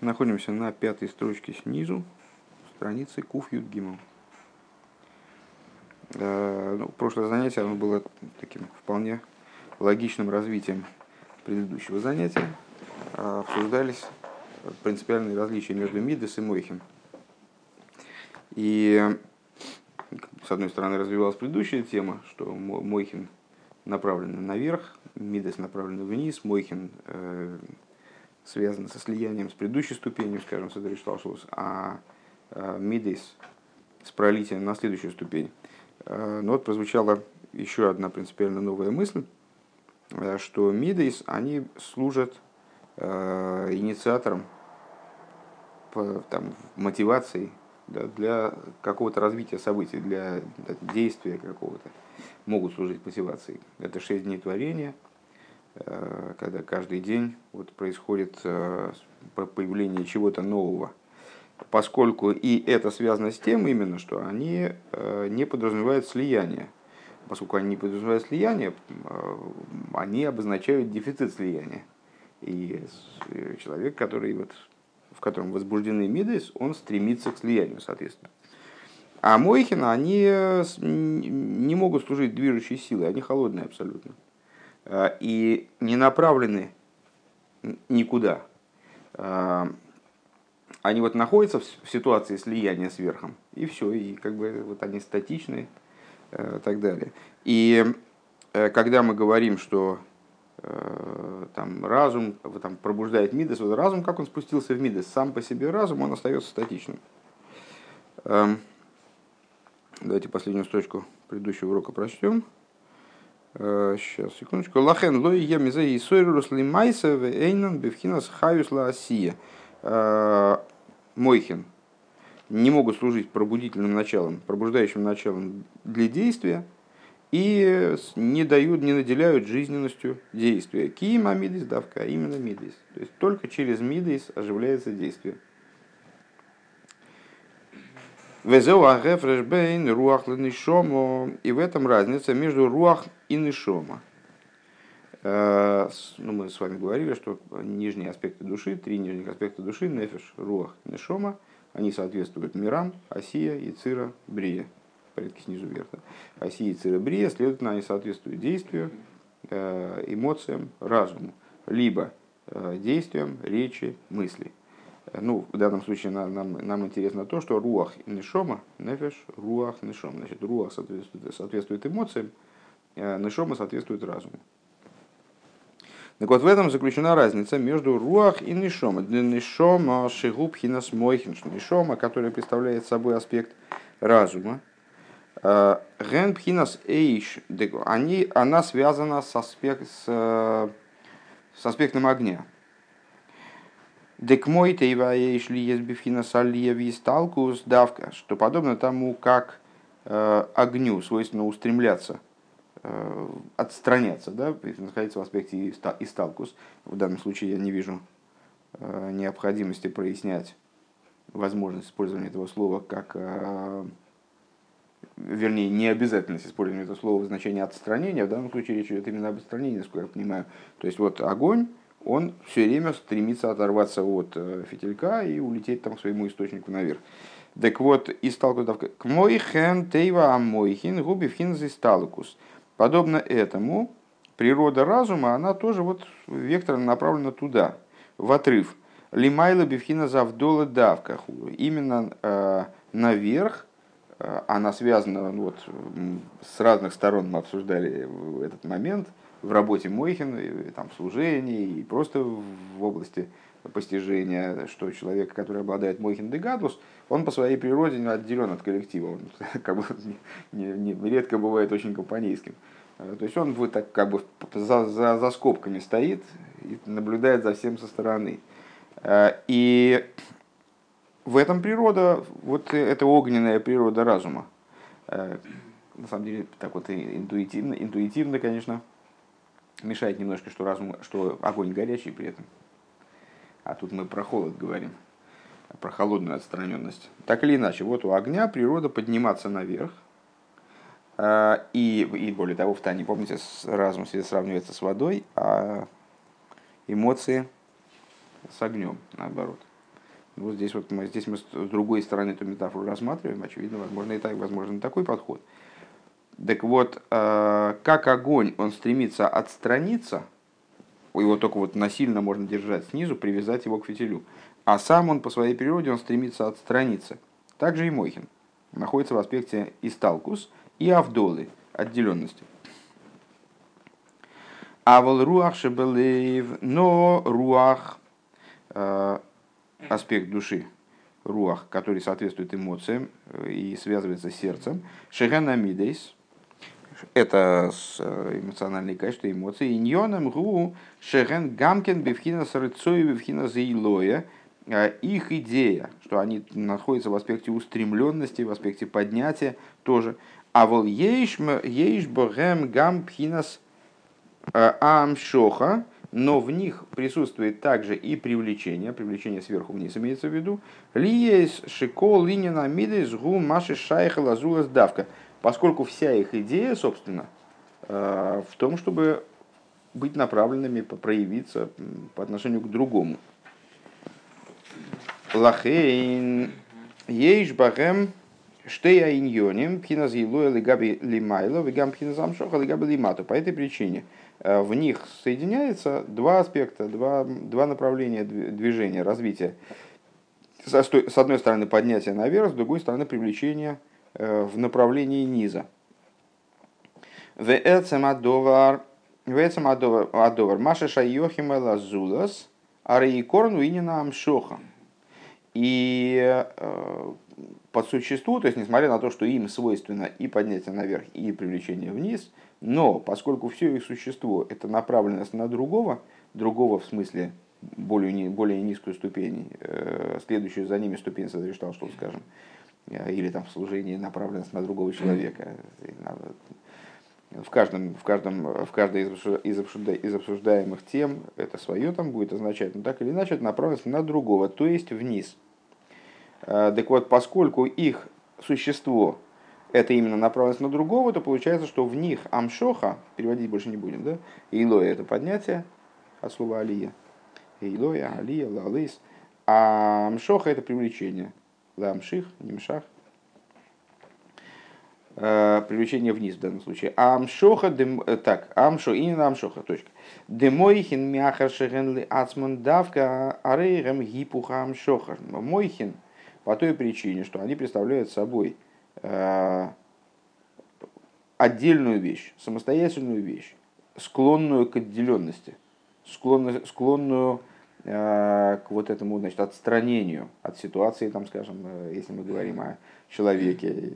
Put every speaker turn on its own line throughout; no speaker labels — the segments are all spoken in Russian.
Находимся на пятой строчке снизу, страницы Куф Юдгимов. Э, ну, прошлое занятие оно было таким вполне логичным развитием предыдущего занятия. Э, обсуждались принципиальные различия между Мидес и Мойхин. И с одной стороны развивалась предыдущая тема, что Мойхин направлен наверх, Мидес направлен вниз, Мойхин э, связано со слиянием с предыдущей ступенью, скажем, с Эдришталшус, а Мидейс с пролитием на следующую ступень. Э, но вот прозвучала еще одна принципиально новая мысль, э, что Мидейс, они служат инициатором, там, мотивацией да, для какого-то развития событий, для действия какого-то, могут служить мотивацией. Это шесть дней творения – когда каждый день вот происходит э, появление чего-то нового. Поскольку и это связано с тем именно, что они э, не подразумевают слияние. Поскольку они не подразумевают слияние, они обозначают дефицит слияния. И человек, который вот, в котором возбуждены мидейс, он стремится к слиянию, соответственно. А Мойхина, они не могут служить движущей силой, они холодные абсолютно. Э, и не направлены никуда. Э, они вот находятся в ситуации слияния с верхом, и все, и как бы вот они статичны и э, так далее. И когда мы говорим, что там разум там, пробуждает Мидас, вот разум, как он спустился в Мидас, сам по себе разум, он остается статичным. Эм, давайте последнюю строчку предыдущего урока прочтем. Сейчас, секундочку. Лахен лой я мизе и сойрус лимайса эйнан бевхинас хаюс ла асия. Мойхин. Не могут служить пробудительным началом, пробуждающим началом для действия, и не дают, не наделяют жизненностью действия. Кима мидис давка, именно мидис. То есть только через мидис оживляется действие. Везеу агефрешбейн руах нишомо. И в этом разница между руах и нишома. Э, ну, мы с вами говорили, что нижние аспекты души, три нижних аспекта души, нефиш, руах, нишома, они соответствуют мирам, осия, яцира, брия. В порядке снизу вверх. Да? Осия, яцира, брия, следовательно, они соответствуют действию, э, эмоциям, разуму. Либо э, действиям, речи, мысли. Ну, в данном случае нам, нам, нам интересно то, что руах и нишома, нефеш, руах, нишом. Значит, руах соответствует, соответствует эмоциям, а нишома соответствует разуму. Так вот, в этом заключена разница между руах и нишома. Нишома шигуб хинас мойхин, нишома, который представляет собой аспект разума, а, ген пхинас эйш, они, она связана с, аспект, с, с аспектом огня. Дек мой шли есть бифхина салья висталкус давка, что подобно тому, как э, огню свойственно устремляться, э, отстраняться, да, находиться в аспекте исталкус. В данном случае я не вижу э, необходимости прояснять возможность использования этого слова как вернее, не обязательность использования этого слова в значении отстранения, в данном случае речь идет именно об отстранении, насколько я понимаю. То есть вот огонь, он все время стремится оторваться от э, фитилька и улететь там к своему источнику наверх. Так вот, и сталкус к мой хен тейва амойхин губи фхин сталкус. Подобно этому, природа разума, она тоже вот вектором направлена туда, в отрыв. Лимайла бифхина завдола давка. Именно э, наверх, э, она связана вот, с разных сторон, мы обсуждали этот момент – в работе Мойхин, там, в служении, и просто в области постижения, что человек, который обладает Мойхин Дегадус, он по своей природе отделен от коллектива. Он как бы не, не, редко бывает очень компанейским. То есть он вот так как бы за, за, за скобками стоит и наблюдает за всем со стороны. И в этом природа, вот эта огненная природа разума. На самом деле, так вот интуитивно, интуитивно, конечно, Мешает немножко, что, разум, что огонь горячий при этом. А тут мы про холод говорим, про холодную отстраненность. Так или иначе, вот у огня природа подниматься наверх. А, и, и более того, в Тане, помните, разум сравнивается с водой, а эмоции с огнем, наоборот. Вот здесь вот мы, здесь мы с другой стороны эту метафору рассматриваем, очевидно, возможно и так, возможно и такой подход. Так вот, э, как огонь, он стремится отстраниться, его только вот насильно можно держать снизу, привязать его к фитилю, а сам он по своей природе, он стремится отстраниться. Также и Мойхин находится в аспекте исталкус и авдолы, отделенности. А вол руах шебелев, но руах, э, аспект души, руах, который соответствует эмоциям э, и связывается с сердцем, шегана мидейс, это э, эмоциональные качества, эмоции, иньоном гу шеген гамкен бифхина сарыцой бифхина заилоя, их идея, что они находятся в аспекте устремленности, в аспекте поднятия тоже. А вол ейш богем гам пхинас Э, амшоха, но в них присутствует также и привлечение, привлечение сверху вниз имеется в виду, лиес шикол линина мидес гу маши шайха лазула давка, поскольку вся их идея, собственно, э, в том, чтобы быть направленными, проявиться по отношению к другому. Лахейн ейш бахем штея иньоним пхиназ лигаби лимайло вигам пхиназ амшоха лигаби лимату. По этой причине – Э, в них соединяется два аспекта, два, два направления движения, развития. С одной стороны поднятие наверх, с другой стороны привлечение в направлении низа. Вецемадовар Маша Шайохим Лазулас Ареикорн Уинина Амшоха. И э, по существу, то есть несмотря на то, что им свойственно и поднятие наверх, и привлечение вниз, но поскольку все их существо это направленность на другого, другого в смысле более, более низкую ступень, э, следующую за ними ступень что скажем, э, или там в служении направленность на другого человека. В, каждом, в, каждом, в каждой из, из обсуждаемых тем это свое там будет означать, но так или иначе это направленность на другого, то есть вниз. Э, так вот, поскольку их существо это именно направленность на другого, то получается, что в них амшоха, переводить больше не будем, да? Илоя это поднятие от слова алия. Илоя, алия, лалис. А амшоха это привлечение. Ламших, немшах. Э, привлечение вниз в данном случае. Амшоха, дем, э, так, амшо, и на амшоха, точка. Демойхин мяхар шеренли ацман давка арейрем гипуха амшоха. Мойхин по той причине, что они представляют собой Э, отдельную вещь, самостоятельную вещь, склонную к отделенности, склонную, склонную к вот этому значит, отстранению от ситуации, там, скажем, э, если мы говорим о человеке,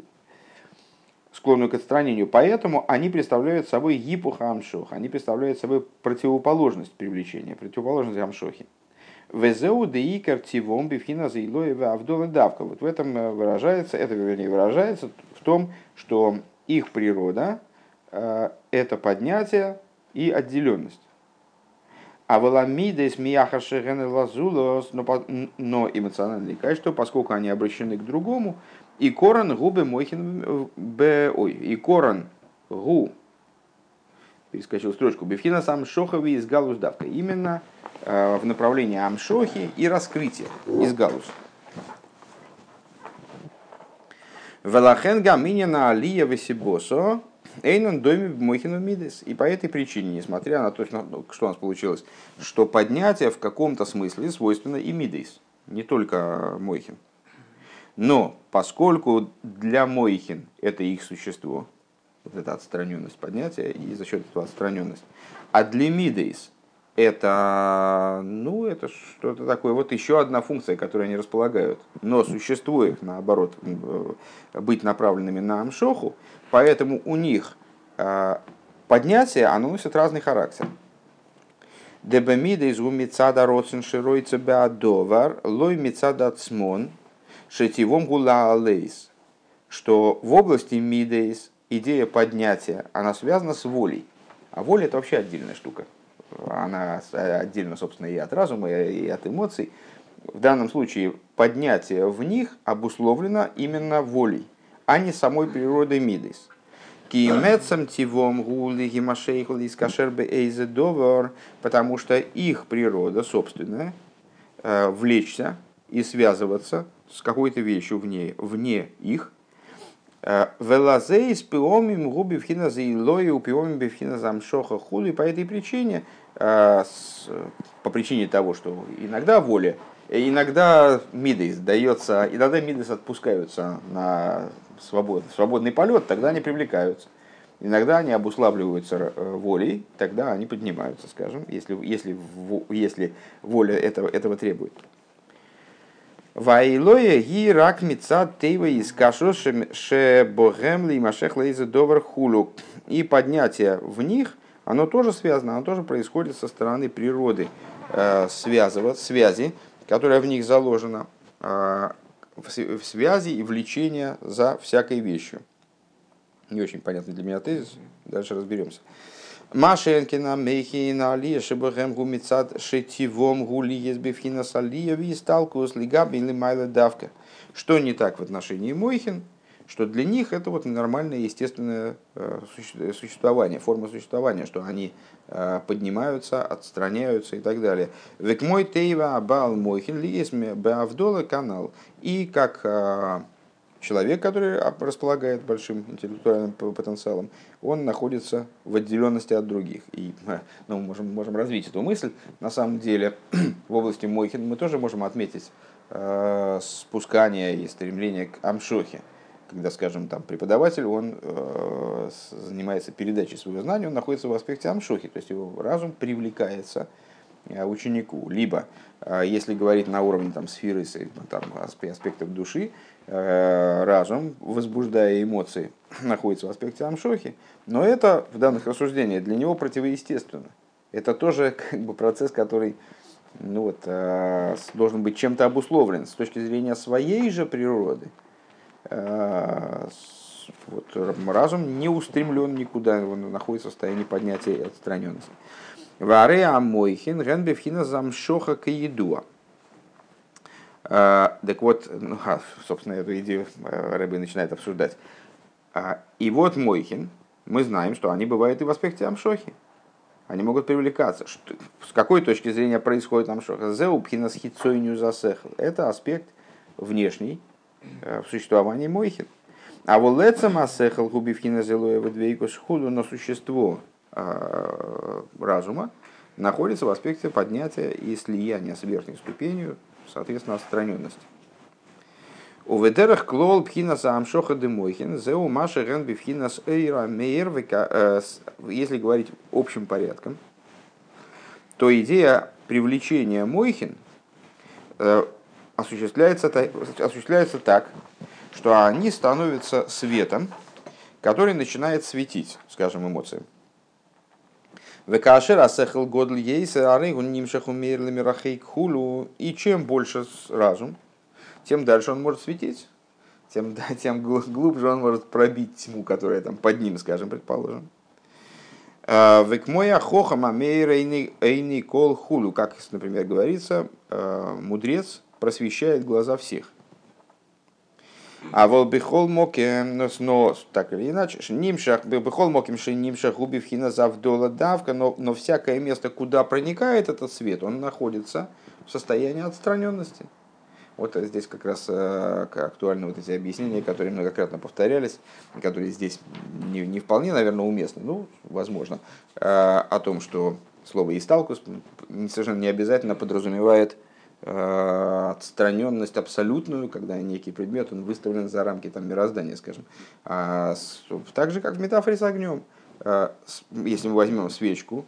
склонную к отстранению. Поэтому они представляют собой гипуха они представляют собой противоположность привлечения, противоположность амшохи. Везеу деикар тивом бифхина заилоева авдола давка. Вот в этом э, выражается, это вернее выражается в том, что их природа э, это поднятие и отделенность. А валамидес мияха шерен лазулос, но эмоциональные качества, поскольку они обращены к другому, и корон губы мойхин б, ой, и корон гу, перескочил строчку, бифхина сам шохови из галус давка. Именно Э, в направлении амшохи и раскрытия из галус. Велахен гаминина алия весибосо эйнон доме мойхину мидес. И по этой причине, несмотря на то, что у нас получилось, что поднятие в каком-то смысле свойственно и мидес, не только мойхин. Но поскольку для мойхин это их существо, вот эта отстраненность поднятия, и за счет этого отстраненность, а для мидейс это, ну, это что-то такое, вот еще одна функция, которой они располагают, но существует, наоборот, быть направленными на амшоху, поэтому у них а, поднятие, оно носит разный характер. Дебамида из умицада родсен широйца беадовар, лой мицада цмон, шетивом гула алейс, что в области мидейс идея поднятия, она связана с волей. А воля это вообще отдельная штука она отдельно, собственно, и от разума, и от эмоций. В данном случае поднятие в них обусловлено именно волей, а не самой природой мидейс. Киемецам тивом гули гимашейхл из кашербе эйзе потому что их природа собственная, э, влечься и связываться с какой-то вещью вне, вне их. Э, Велазей с пиомим вхина за у пиомим бифхина замшоха худу. И по этой причине, э, по причине того, что иногда воля, иногда мидейс дается, иногда мидейс отпускаются на свобод, свободный полет, тогда они привлекаются. Иногда они обуславливаются э, волей, тогда они поднимаются, скажем, если, если, если воля этого, этого требует. Вайлоя ги рак мица тейва из кашу ше богем ли машех лейзе довар хулу. И поднятие в них, оно тоже связано, оно тоже происходит со стороны природы э, связывать, связи, которая в них заложена, э, в связи и влечения за всякой вещью. Не очень понятный для меня тезис, дальше разберемся. Машенкина, Мейхина, Алия, Шибахем, Гумицат, Шетивом, Гули, Езбевхина, Салия, Висталкус, Лигаби или Майла Давка. Что не так в отношении Мойхин, что для них это вот нормальное естественное э, существование, форма существования, что они э, поднимаются, отстраняются и так далее. Век мой тейва абал мойхин ли есть беавдола канал. И как э, человек, который располагает большим интеллектуальным потенциалом, он находится в отделенности от других. И ну, мы можем, можем развить эту мысль. На самом деле в области Мойхин мы тоже можем отметить э, спускание и стремление к амшохе. Когда, скажем, там преподаватель, он э, занимается передачей своего знания, он находится в аспекте амшохи, то есть его разум привлекается э, ученику. Либо, э, если говорить на уровне там, сферы, там, аспектов души, Э, разум, возбуждая эмоции, находится в аспекте амшохи, но это в данных рассуждениях для него противоестественно. Это тоже как бы процесс, который ну вот, э, должен быть чем-то обусловлен с точки зрения своей же природы. Э, вот, разум не устремлен никуда, он находится в состоянии поднятия и отстраненности. Варе амойхин генбевхина замшоха каедуа. А, так вот, ну, а, собственно, эту идею э, Рэбби начинает обсуждать. А, и вот Мойхин, мы знаем, что они бывают и в аспекте амшохи. Они могут привлекаться. С какой точки зрения происходит амшоха? Зеупхина с хитсойню засехл. Это аспект внешний э, в существовании Мойхин. А вот лецам асехал губивхина зелуя в худу на существо разума находится в аспекте поднятия и слияния с верхней ступенью соответственно, отстраненность. У ведерах клол пхинаса амшоха демойхин, зеу маша ген бифхинас эйра мейер, э, если говорить общим порядком, то идея привлечения мойхин э, осуществляется, осуществляется так, что они становятся светом, который начинает светить, скажем, эмоциям. Векашер асехл годл ейса хулу. И чем больше разум, тем дальше он может светить, тем, тем глубже он может пробить тьму, которая там под ним, скажем, предположим. А, Век мой ахоха мамейр эйни кол хулу. Как, например, говорится, а, мудрец просвещает глаза всех. А вол бихол моким, но так или иначе, нимшах, бихол моким, что нимшах губивхина завдола давка, но, но всякое место, куда проникает этот свет, он находится в состоянии отстраненности. Вот здесь как раз э, актуальны вот эти объяснения, которые многократно повторялись, которые здесь не, не вполне, наверное, уместны, ну, возможно, э, о том, что слово «исталкус» совершенно не обязательно подразумевает отстраненность абсолютную, когда некий предмет он выставлен за рамки там, мироздания, скажем. А так же, как в метафоре с огнем. Э, если мы возьмем свечку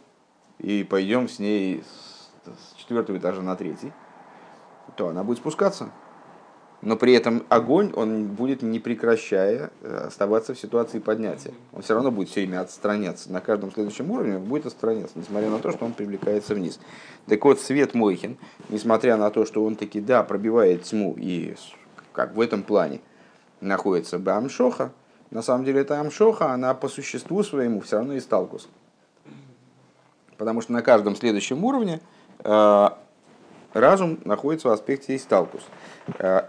и пойдем с ней с четвертого этажа на третий, то она будет спускаться но при этом огонь, он будет не прекращая э, оставаться в ситуации поднятия. Он все равно будет все время отстраняться. На каждом следующем уровне он будет отстраняться, несмотря на то, что он привлекается вниз. Так вот, свет Мойхин, несмотря на то, что он таки, да, пробивает тьму и как в этом плане находится бы Амшоха, на самом деле эта Амшоха, она по существу своему все равно и сталкус. Потому что на каждом следующем уровне э, разум находится в аспекте исталкус э,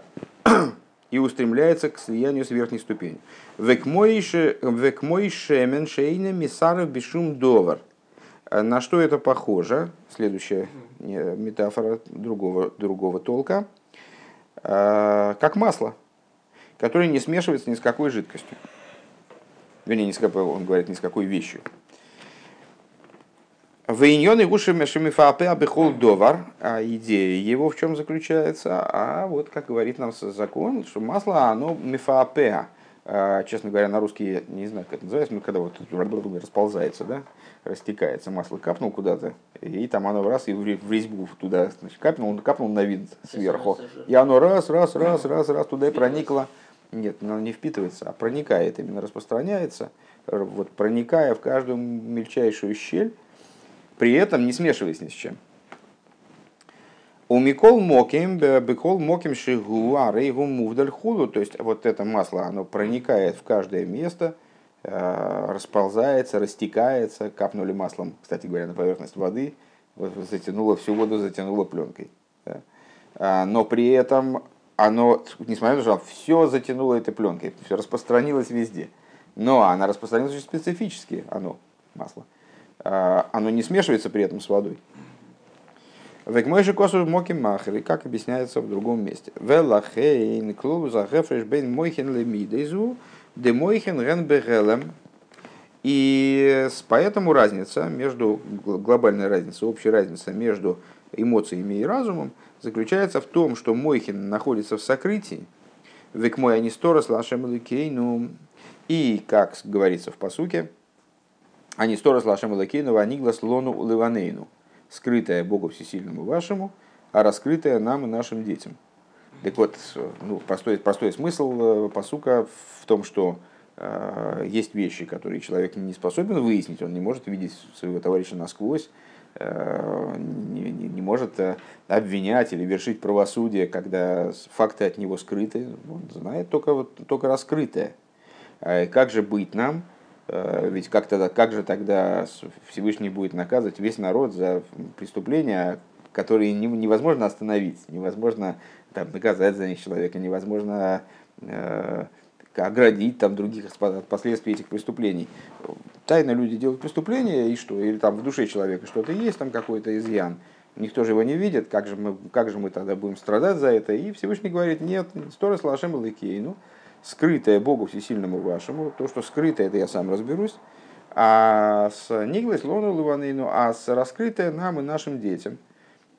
и устремляется к слиянию с верхней ступенью. Век мой шемен шейна мисаров бешум довар. Э, на что это похоже? Следующая метафора другого, другого толка. как масло, которое не смешивается ни с какой жидкостью. Вернее, ни с какой, он говорит, ни с какой вещью. Вейньон и гуши мешимифапе абихол довар. А идея его в чем заключается? А вот, как говорит нам закон, что масло, оно мифапеа. Честно говоря, на русский я не знаю, как это называется, но когда вот расползается, да, растекается, масло капнул куда-то, и там оно раз и в резьбу туда значит, капнул, капнул на вид сверху. И оно раз, раз, раз, раз, раз туда и проникло. Нет, оно не впитывается, а проникает, именно распространяется, вот проникая в каждую мельчайшую щель, при этом не смешиваясь ни с чем. У Микол Моким, Бекол Моким Шигуа, Рейгу Мувдаль Хулу, то есть вот это масло, оно проникает в каждое место, э, расползается, растекается, капнули маслом, кстати говоря, на поверхность воды, затянуло всю воду, затянуло пленкой. А, но при этом оно, несмотря на то, что все затянуло этой пленкой, все распространилось везде. Но она распространилась очень специфически, оно, масло. А, оно не смешивается при этом с водой. Векмойши косу моки махри, как объясняется в другом месте. Велахейн клуб захефреш бейн мойхен лемидезу, де мойхен ген бегелем. И поэтому разница между, глобальная разница, общая разница между эмоциями и разумом заключается в том, что Мойхин находится в сокрытии, век мой анисторос лашем ну и, как говорится в посуке, они сторос лашем лакейну ваниглас лону ливанейну, скрытая Богу Всесильному вашему, а раскрытая нам и нашим детям. Так вот, ну, простой, простой смысл э, посука в том, что э, есть вещи, которые человек не способен выяснить, он не может видеть своего товарища насквозь, э, не, не, не может э, обвинять или вершить правосудие, когда факты от него скрыты, он знает только, вот, только раскрытое. А как же быть нам, Э, ведь как, тогда, как же тогда Всевышний будет наказывать весь народ за преступления, которые невозможно остановить, невозможно там, наказать за них человека, невозможно э, оградить там, других от последствий этих преступлений. Тайно люди делают преступления, и что? Или там в душе человека что-то есть, там какой-то изъян. Никто же его не видит, как же мы, как же мы тогда будем страдать за это? И Всевышний говорит, нет, сторос лашем лакей. Ну, скрытое Богу Всесильному вашему, то, что скрытое, это я сам разберусь, а с Ниглой Слону Луванейну, а с раскрытое нам и нашим детям,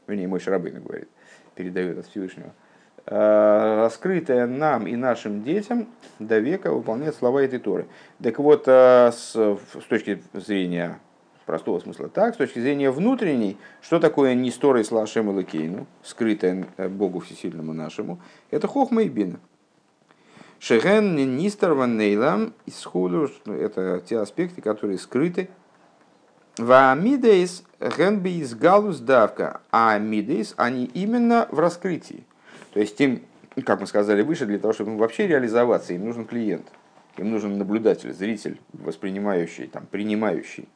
вернее, мой Шарабын говорит, передает от Всевышнего, «А, раскрытое нам и нашим детям до века выполняет слова этой Торы. Так вот, а, с, с точки зрения простого смысла так, с точки зрения внутренней, что такое не сторой с Лашем и Лакейну, скрытое Богу Всесильному нашему, это хохма и бина. Шеген нистер ванейлам исхуду, это те аспекты, которые скрыты. Ваамидейс генби из галус давка, а амидейс они именно в раскрытии. То есть им, как мы сказали выше, для того, чтобы вообще реализоваться, им нужен клиент, им нужен наблюдатель, зритель, воспринимающий, там, принимающий.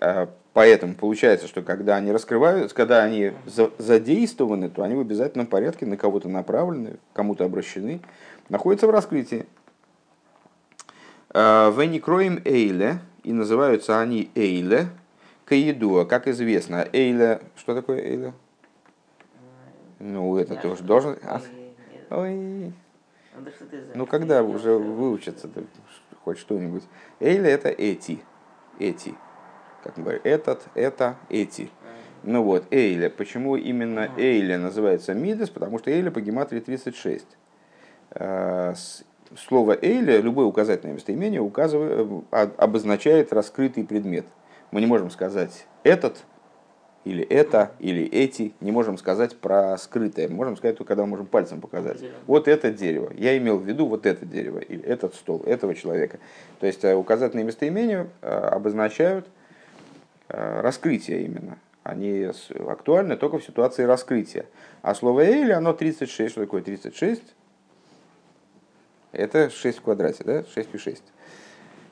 А, поэтому получается, что когда они раскрываются, когда они задействованы, то они в обязательном порядке на кого-то направлены, кому-то обращены находятся в раскрытии. Э, Веникроим Эйле, и называются они Эйле, Каедуа, как известно. Эйле, что такое Эйле? Ну, это тоже должен... Ой. Ну, когда уже выучатся хоть что-нибудь. Эйле это эти. Эти. Как мы говорим, этот, это, эти. Ну вот, Эйле. Почему именно Эйле называется Мидес? Потому что Эйле по гематрии 36. Э, слово «эйля», любое указательное местоимение указывает, э, обозначает раскрытый предмет. Мы не можем сказать «этот», или это, или эти, не можем сказать про скрытое. Мы можем сказать только, когда мы можем пальцем показать. Вот это дерево. Я имел в виду вот это дерево, или этот стол, этого человека. То есть э, указательные местоимения обозначают раскрытие именно. Они актуальны только в ситуации раскрытия. А слово «эйли», оно 36. Что такое 36? Это 6 в квадрате, да? 6 и 6.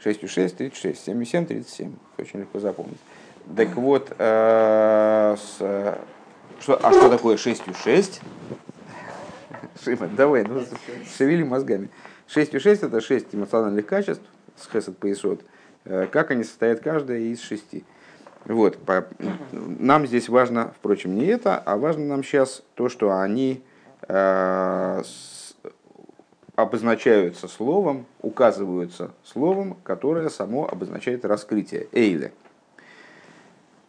6 и 6, 36. 7 и 7, 37. Очень легко запомнить. Так вот, э, с, что, а что такое 6 и 6? Шимон, давай, ну, шевели мозгами. 6 и 6 это 6 эмоциональных качеств с хесед поясот. Э, как они состоят каждая из шести. Вот, по, нам здесь важно, впрочем, не это, а важно нам сейчас то, что они э, обозначаются словом, указываются словом, которое само обозначает раскрытие. Эйле.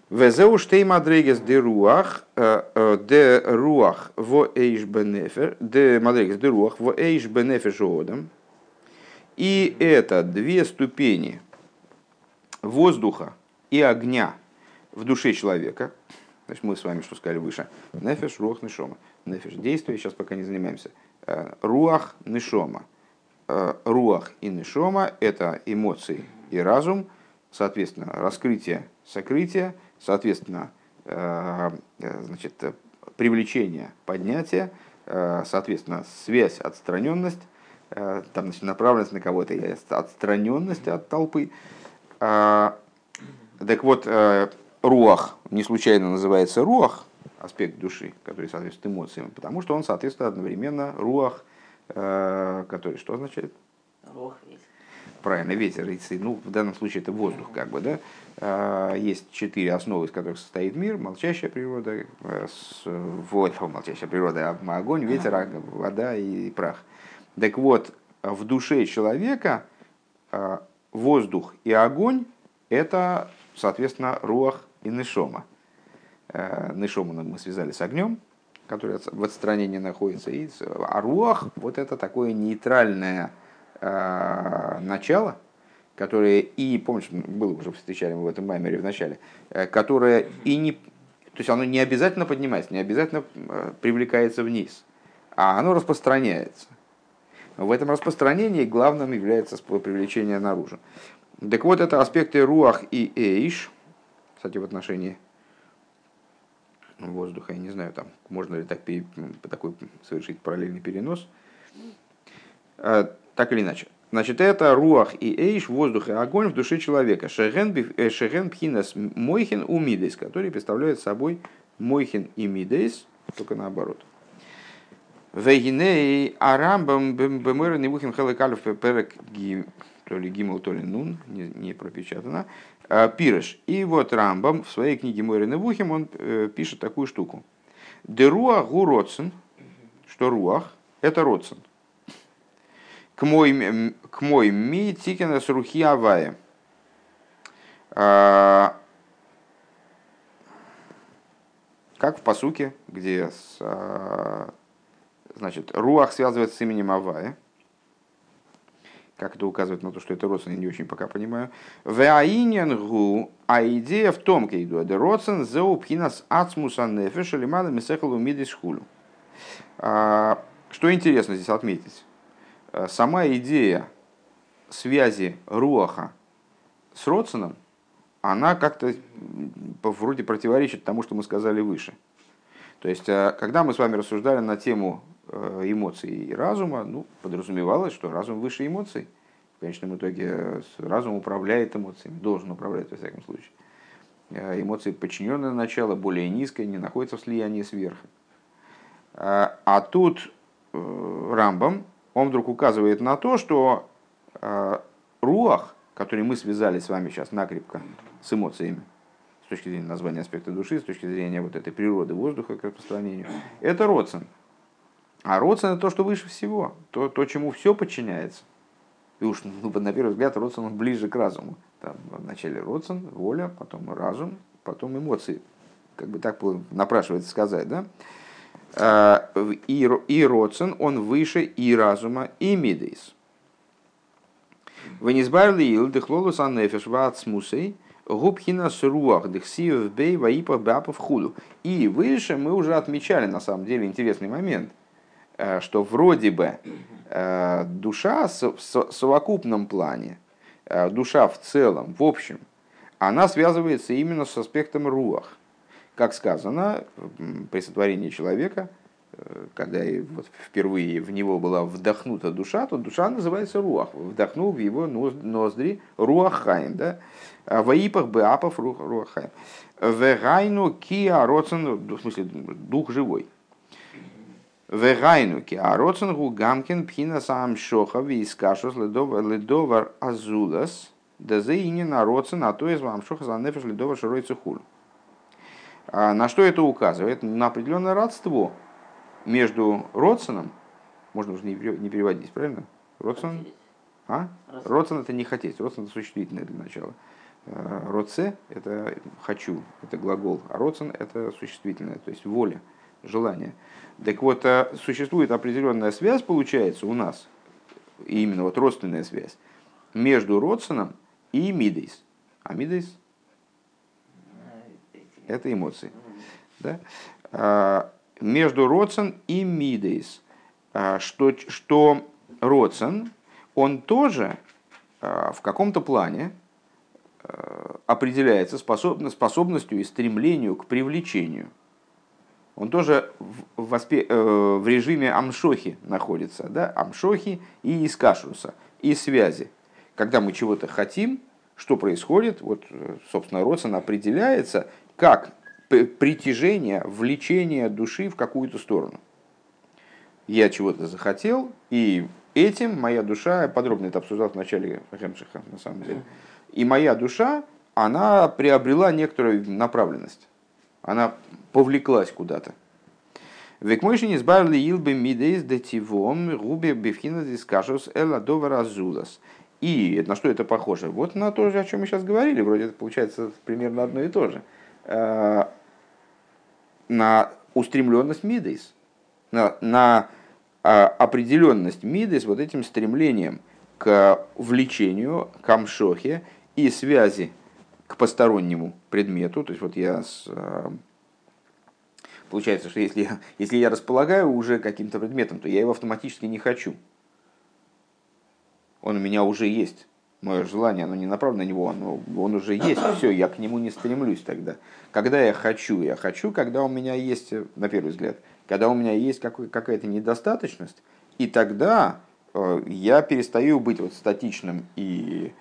Везеу штей мадрегес де руах, де руах во эйш бенефер, де мадрегес де руах во эйш бенефер жоодом. И это две ступени воздуха и огня в душе человека. Значит, мы с вами что сказали выше. Нефеш, руах, нишома. Нефеш – действие, сейчас пока не занимаемся. Э, руах, нишома. Э, руах и нишома – это эмоции и разум, соответственно, раскрытие, сокрытие, соответственно, э, значит, привлечение, поднятие, соответственно, связь, отстраненность, там, значит, направленность на кого-то, отстраненность от толпы. Так вот, руах не случайно называется руах, аспект души, который соответствует эмоциям, потому что он соответствует одновременно руах, э, который что означает?
Руах ветер.
Правильно, ветер. Ну, в данном случае это воздух, как бы, да. Э, есть четыре основы, из которых состоит мир. Молчащая природа, э, вот, молчащая природа, а огонь, ветер, вода и прах. Так вот, в душе человека воздух и огонь – это, соответственно, руах и нишома. Э, Нишому мы связали с огнем, который в отстранении находится. И аруах, вот это такое нейтральное э, начало, которое и, помнишь, было уже встречали мы в этом маймере в начале, э, которое и не, то есть оно не обязательно поднимается, не обязательно привлекается вниз, а оно распространяется. В этом распространении главным является привлечение наружу. Так вот, это аспекты руах и эйш, кстати, в отношении воздуха. Я не знаю, там можно ли так, такой совершить параллельный перенос. А, так или иначе. Значит, это руах и эйш, воздух и огонь в душе человека. Шеген э, пхинас мойхин у который представляет собой мойхин и мидейс, только наоборот. Вегиней арамбам бемэр невухим хелекалев перек то ли гимл, то ли нун, не, не пропечатано. Э, Пирыш. И вот Рамбам в своей книге Мойрен и Вухим он э, пишет такую штуку. Деруах гу родсен, что руах – это родсен. К мой, к мой ми тикена с рухи авая. А, как в посуке, где с, а, значит, руах связывается с именем Авая – как это указывает на то, что это родствен, я не очень пока понимаю. Веаиньянгу, а идея в том, кейду, это родствен зеупхинас ацмуса нефеш лимада мисехалу мидис хулю. А, что интересно здесь отметить? А, сама идея связи руаха с родственным, она как-то вроде противоречит тому, что мы сказали выше. То есть, а, когда мы с вами рассуждали на тему Э, эмоций и разума, ну, подразумевалось, что разум выше эмоций. В конечном итоге э, разум управляет эмоциями, должен управлять во всяком случае. Э, эмоции подчиненное начало, более низкое, не находится в слиянии сверху. А тут Рамбам, он вдруг указывает на то, что руах, который мы связали с вами сейчас накрепко с эмоциями, с точки зрения названия аспекта души, с точки зрения вот этой природы воздуха к распространению, это родствен. А родствен это то, что выше всего, то, то чему все подчиняется. И уж ну, на первый взгляд родствен ближе к разуму. Там, вначале родствен, воля, потом разум, потом эмоции. Как бы так напрашивается сказать, да? А, и, и родствен, он выше и разума, и мидейс. Избавили ил дехлолус аннефеш вацмусей, губхина с руах дехсиев бей ваипа бапов худу. И выше мы уже отмечали, на самом деле, интересный момент – что вроде бы э, душа в совокупном плане, э, душа в целом, в общем, она связывается именно с аспектом руах. Как сказано, при сотворении человека, когда вот впервые в него была вдохнута душа, то душа называется руах. Вдохнул в его ноздри руахаем. Да? В ипах беапов руахаем. Вегайну киа роцен, в смысле, дух живой. Вегайнуки, а Роценгу Гамкин Пхина сам Шохав и Искашус Ледовар Азулас, да на Роцен, а то из вам Шоха за Нефеш Ледовар Широй Цехуль. На что это указывает? На определенное родство между Родсеном можно уже не переводить, правильно? Родсон? А? Родсон это не хотеть, родсон это существительное для начала. Э, Роце – это «хочу», это глагол, а родсон – это существительное, то есть воля, желание. Так вот, э, существует определенная связь, получается, у нас, именно вот родственная связь, между родсоном и мидейс. А мидейс – это эмоции. Да? А, между родсон и мидейс. А, что, что родсон, он тоже а, в каком-то плане определяется способностью и стремлению к привлечению – он тоже в, воспе, э, в режиме амшохи находится, да, амшохи и искашуса, и связи. Когда мы чего-то хотим, что происходит, вот, собственно, Родсон определяется как притяжение, влечение души в какую-то сторону. Я чего-то захотел, и этим моя душа, подробно это обсуждал в начале Хемшиха, на самом деле, и моя душа, она приобрела некоторую направленность она повлеклась куда-то. Векмойши не избавили илбы мидейс детивом губе бифхина дискашус эла разулас. И на что это похоже? Вот на то же, о чем мы сейчас говорили. Вроде это получается примерно одно и то же. Э, на устремленность мидейс. На, на а, определенность мидейс вот этим стремлением к влечению, к амшохе и связи к постороннему предмету. То есть вот я с, э, получается, что если, если я располагаю уже каким-то предметом, то я его автоматически не хочу. Он у меня уже есть. Мое желание, оно не направлено на него, оно, он уже есть, все, я к нему не стремлюсь тогда. Когда я хочу, я хочу, когда у меня есть, на первый взгляд, когда у меня есть какая-то недостаточность, и тогда э, я перестаю быть вот статичным и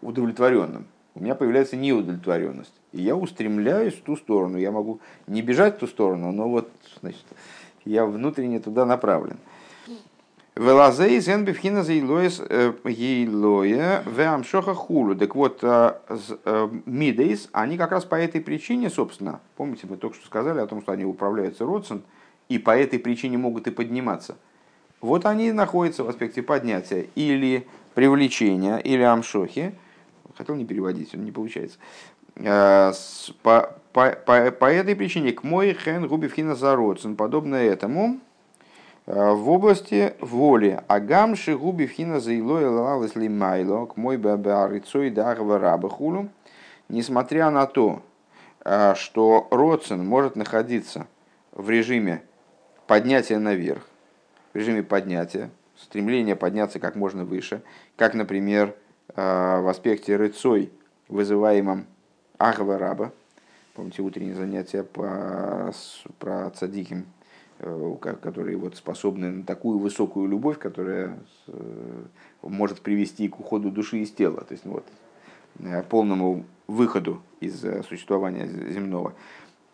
удовлетворенным, у меня появляется неудовлетворенность. И я устремляюсь в ту сторону. Я могу не бежать в ту сторону, но вот значит, я внутренне туда направлен. Велазей зенбифхина заилоес э. Так вот, э, мидейс, они как раз по этой причине, собственно, помните, мы только что сказали о том, что они управляются родствен, и по этой причине могут и подниматься. Вот они находятся в аспекте поднятия. Или привлечения или амшохи, хотел не переводить, он не получается, э, по, по, по, по этой причине к мой хен губивхина зародцен, подобно этому, э, в области воли. Агамши губивхина заилой лалалас лимайло, к мой бабарицой дагва рабахулу, несмотря на то, э, что родцен может находиться в режиме поднятия наверх, в режиме поднятия, стремление подняться как можно выше, как, например, э, в аспекте рыцой, вызываемом Ахва Раба, помните утреннее занятие по, про цадиким, э, которые вот способны на такую высокую любовь, которая э, может привести к уходу души из тела, то есть вот, полному выходу из существования земного.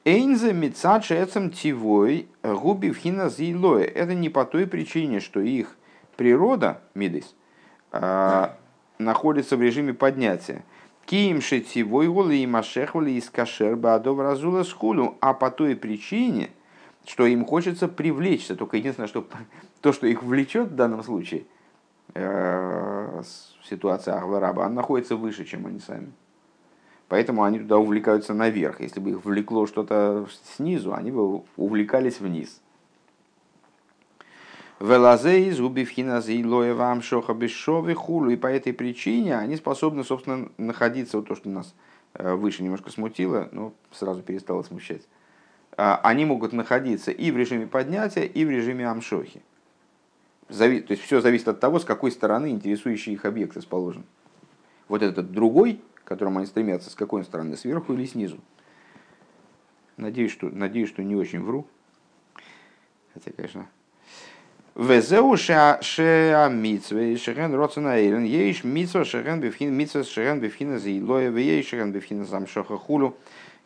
Эйнзе мецачецем тивой губи вхина зилое. Это не по той причине, что их природа, мидис, находится в режиме поднятия. Киим шетивой голы и машехвали из кашер бадов разула схулю, а по той причине, что им хочется привлечься. Только единственное, что то, что их влечет в данном случае, э, ситуация Ахвараба, она находится выше, чем они сами. Поэтому они туда увлекаются наверх. Если бы их влекло что-то снизу, они бы увлекались вниз. Велазей, зубивхина зейлоя вам шоха бешовы хулу. И по этой причине они способны, собственно, находиться, вот то, что нас э, выше немножко смутило, но сразу перестало смущать. А, они могут находиться и в режиме поднятия, и в режиме амшохи. Зави... То есть все зависит от того, с какой стороны интересующий их объект расположен. Вот этот другой, к которому они стремятся, с какой стороны, сверху или снизу. Надеюсь, что, надеюсь, что не очень вру. Хотя, конечно, Везеу шеа митцве шеген роцена эйлен. Ейш митцва шеген бифхин митцва шеген бифхина зейлоя вееш шеген бифхина замшоха хулу.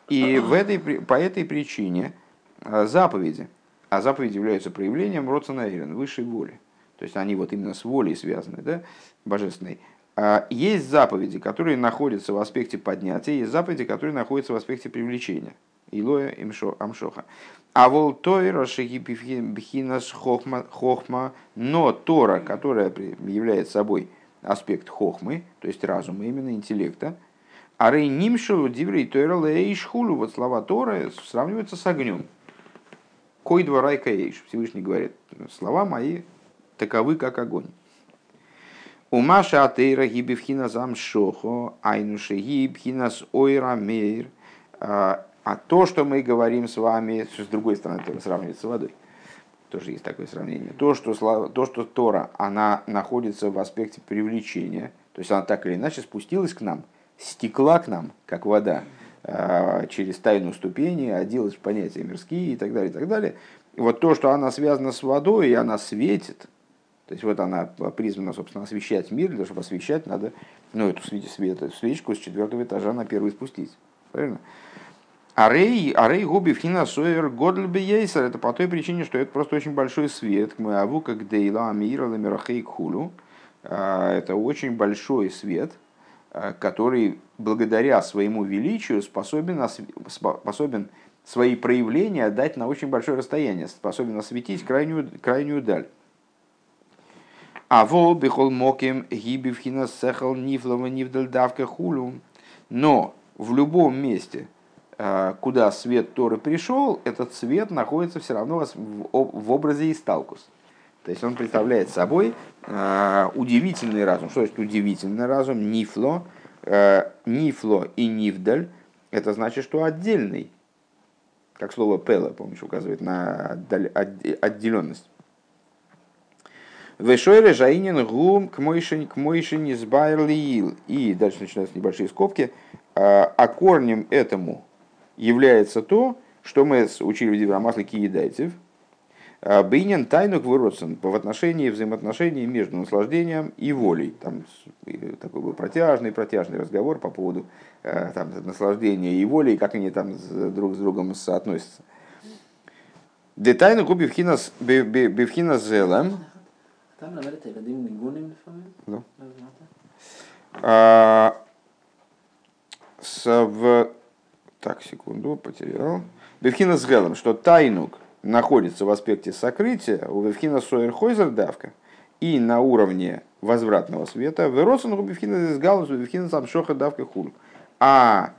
И в этой, по этой причине а, заповеди, а заповеди являются проявлением роцена эйлен, высшей воли. То есть они вот именно с волей связаны, да, божественной. А, есть заповеди, которые находятся в аспекте поднятия, есть заповеди, которые находятся в аспекте привлечения. Илоя Амшоха. А вол Тойра Бхинас Хохма, но Тора, которая является собой аспект хохмы, то есть разума, именно интеллекта, а рей нимшелу диврей Тойра лейшхулу, вот слова Торы сравниваются с огнем. Кой двора каэйш, Всевышний говорит, слова мои таковы, как огонь. У Маша Атейра гибивхина зам шохо, айнуши гибхинас ойра мейр, а, то, что мы говорим с вами, с другой стороны, Тора сравнивается с водой. Тоже есть такое сравнение. То, что, то, что Тора, она находится в аспекте привлечения, то есть она так или иначе спустилась к нам, стекла к нам, как вода, а, через тайну ступени, оделась в понятия мирские и так далее, и так далее. И вот то, что она связана с водой, и она светит, то есть вот она призвана, собственно, освещать мир, для того, чтобы освещать, надо ну, эту свечку с четвертого этажа на первый спустить. Правильно? Арей, арей губи фхина сойер годльбе ейсер. Это по той причине, что это просто очень большой свет. Мы аву как дейла амира ламирахей хулу. А, это очень большой свет, а, который благодаря своему величию способен, способен свои проявления дать на очень большое расстояние, способен осветить крайнюю, крайнюю даль. А вол бихол моким гибивхина сехал нифлова нивдаль давка хулу. Но в любом месте, куда свет Торы пришел, этот свет находится все равно в образе Исталкус. То есть он представляет собой э, удивительный разум. Что значит удивительный разум? Нифло. Э, нифло и нивдаль. Это значит, что отдельный. Как слово пела, помнишь, указывает на отделенность. Вешойре жаинин гум к мойшин мойшин И дальше начинаются небольшие скобки. А корнем этому является то, что мы учили в Диврамасле Киедайцев, а, Бейнен тайну квыродсен в отношении взаимоотношений между наслаждением и волей. Там такой был протяжный, протяжный разговор по поводу а, там, наслаждения и воли, и как они там друг с другом соотносятся. Детайну губи бифхинас зелем. А, в так, секунду, потерял. Бевхина с Гелом, что тайнук находится в аспекте сокрытия, у Бевхина Сойерхойзер давка, и на уровне возвратного света, в Роцен Бевхина с Галус, Бевхина Самшоха давка хур. А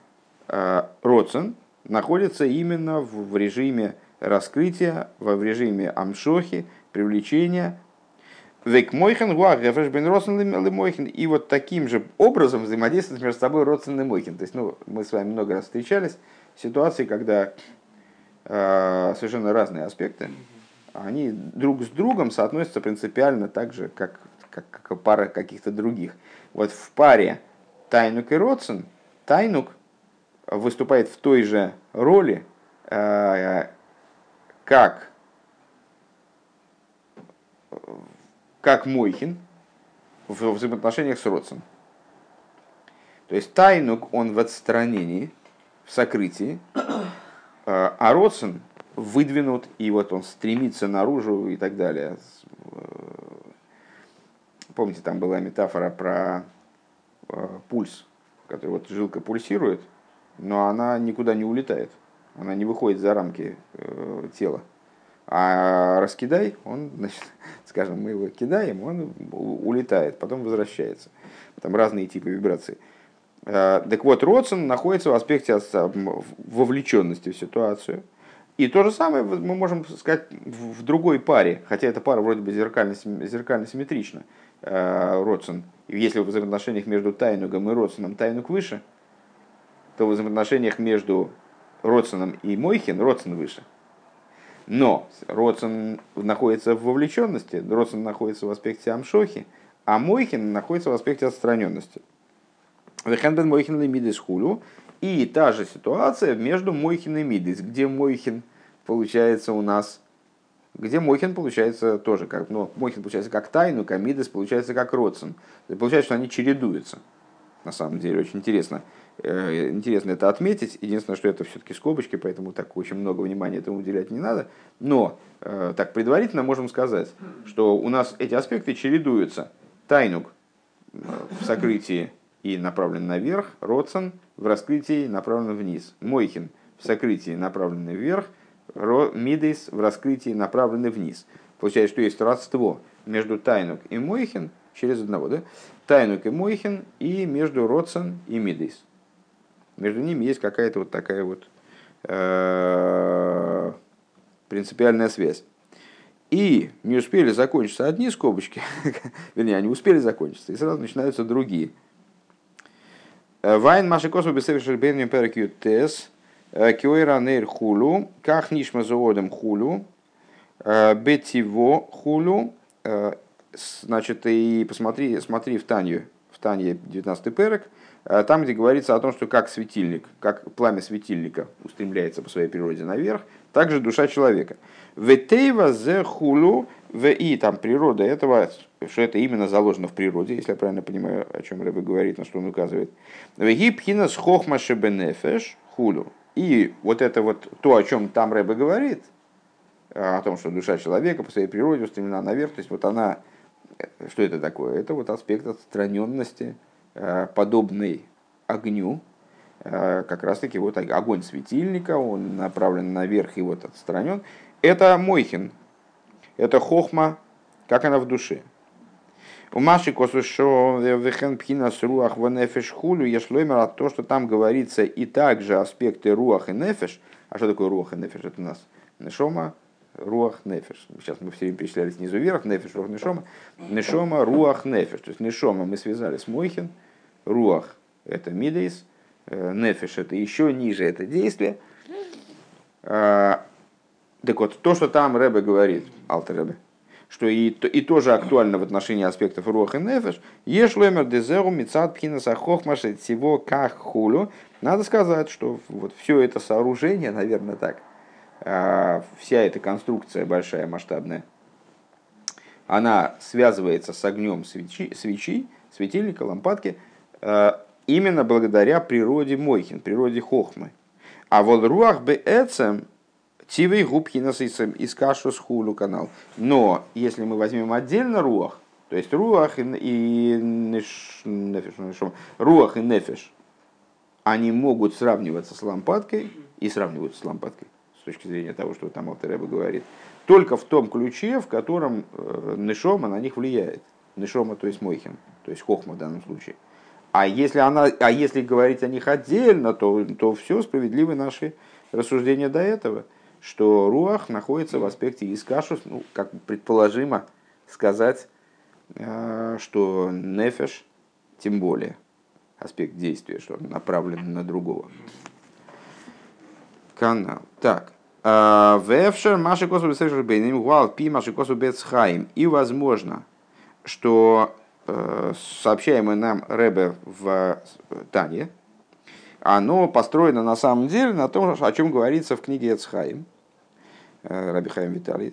э, Роцен находится именно в, в режиме раскрытия, в режиме амшохи, привлечения, Век мойхен гуагефеш бен мойхен. И вот таким же образом взаимодействуют между собой родственный мойхен. То есть, ну, мы с вами много раз встречались в ситуации, когда э, совершенно разные аспекты, они друг с другом соотносятся принципиально так же, как, как, как пара каких-то других. Вот в паре Тайнук и Родсен, Тайнук выступает в той же роли, э, как как Мойхин в взаимоотношениях с Родсом. То есть Тайнук, он в отстранении, в сокрытии, а, а Родсон выдвинут, и вот он стремится наружу и так далее. Помните, там была метафора про а, пульс, который вот жилка пульсирует, но она никуда не улетает, она не выходит за рамки э, тела. А раскидай, он, значит, скажем, мы его кидаем, он улетает, потом возвращается. Там разные типы вибраций. А, так вот, Родсон находится в аспекте вовлеченности в ситуацию. И то же самое мы можем сказать в другой паре, хотя эта пара вроде бы зеркально, зеркально симметрична. А, Родсон, если в взаимоотношениях между Тайнугом и Родсоном Тайнуг выше, то в взаимоотношениях между Родсоном и Мойхин Родсон выше – но Родсон находится в вовлеченности, Родсон находится в аспекте Амшохи, а Мойхин находится в аспекте отстраненности. Вехенбен Мойхин Лемидис Хулю. И та же ситуация между Мойхин и Мидис, где Мойхин получается у нас, где Мойхин получается тоже как, ну, Мойхин получается как тайну, а Мидис получается как Родсон. Получается, что они чередуются. На самом деле, очень интересно. Э, интересно это отметить. Единственное, что это все-таки скобочки, поэтому так очень много внимания этому уделять не надо. Но э, так предварительно можем сказать, что у нас эти аспекты чередуются. Тайнук э, в сокрытии и направлен наверх, Родсон в раскрытии направлен вниз. Мойхин в сокрытии направлены вверх, мидейс в раскрытии направлены вниз. Получается, что есть родство между Тайнук и Мойхин через одного, да? Тайнук и Мойхин и между Родсон и Мидейс. Между ними есть какая-то вот такая вот э, принципиальная связь. И не успели закончиться одни скобочки, вернее, они успели закончиться, и сразу начинаются другие. Э, Вайн маши космос бесевишер бенем перекют тес, э, киойра нейр хулу, как нишма зоодом хулу, э, бетиво хулу, значит, и посмотри, смотри в Танью, в Тане 19 перек, там, где говорится о том, что как светильник, как пламя светильника устремляется по своей природе наверх, также душа человека. Ветейва зе хулу в и там природа этого, что это именно заложено в природе, если я правильно понимаю, о чем Рэбе говорит, на что он указывает. Веги пхина с хохма шебенефеш хулу. И вот это вот то, о чем там Рэбе говорит, о том, что душа человека по своей природе устремлена наверх, то есть вот она, что это такое? Это вот аспект отстраненности, э, подобный огню, э, как раз таки вот огонь светильника, он направлен наверх и вот отстранен. Это Мойхин, это хохма, как она в душе. У Маши Косушо Вехен Пхинас Руах Венефеш Хулю Ешлоймер от то, что там говорится и также аспекты Руах и Нефеш. А что такое Руах и Нефеш? Это у нас Нешома, Руах Нефеш. Сейчас мы все время перечисляли снизу вверх, Нефеш, Руах Нешома. Нешома, Руах Нефеш. То есть Нешома мы связали с Мойхин, Руах это Мидейс, э, Нефеш это еще ниже это действие. А, так вот, то, что там Рэбе говорит, Алтер Рэбе, что и, и тоже актуально в отношении аспектов Руах и Нефеш, Ешлемер дезеру мицат пхинаса хохмаши всего как хулю, надо сказать, что вот все это сооружение, наверное, так, вся эта конструкция большая, масштабная, она связывается с огнем свечи, свечи светильника, лампадки, а, именно благодаря природе Мойхин, природе Хохмы. А вот Руах бы Эцем, Тивей губки насыцем из кашу с хулу канал. Но если мы возьмем отдельно руах, то есть руах и, и нефиш, руах и нефиш, они могут сравниваться с лампадкой и сравниваются с лампадкой точки зрения того, что там Алтереба говорит, только в том ключе, в котором э, Нешома на них влияет. Нешома, то есть Мойхин, то есть Хохма в данном случае. А если, она, а если говорить о них отдельно, то, то все справедливы наши рассуждения до этого – что руах находится в аспекте искашус, ну, как предположимо сказать, э, что нефеш, тем более, аспект действия, что он направлен на другого. Канал. Так. «А, Вевшер Маши Косу Бейним Гуал Пи Маши Косу Бецхайм. И возможно, что э, сообщаемое нам Ребе в Тане, оно построено на самом деле на том, о чем говорится в книге Эцхайм, э, Раби Хайм Виталий,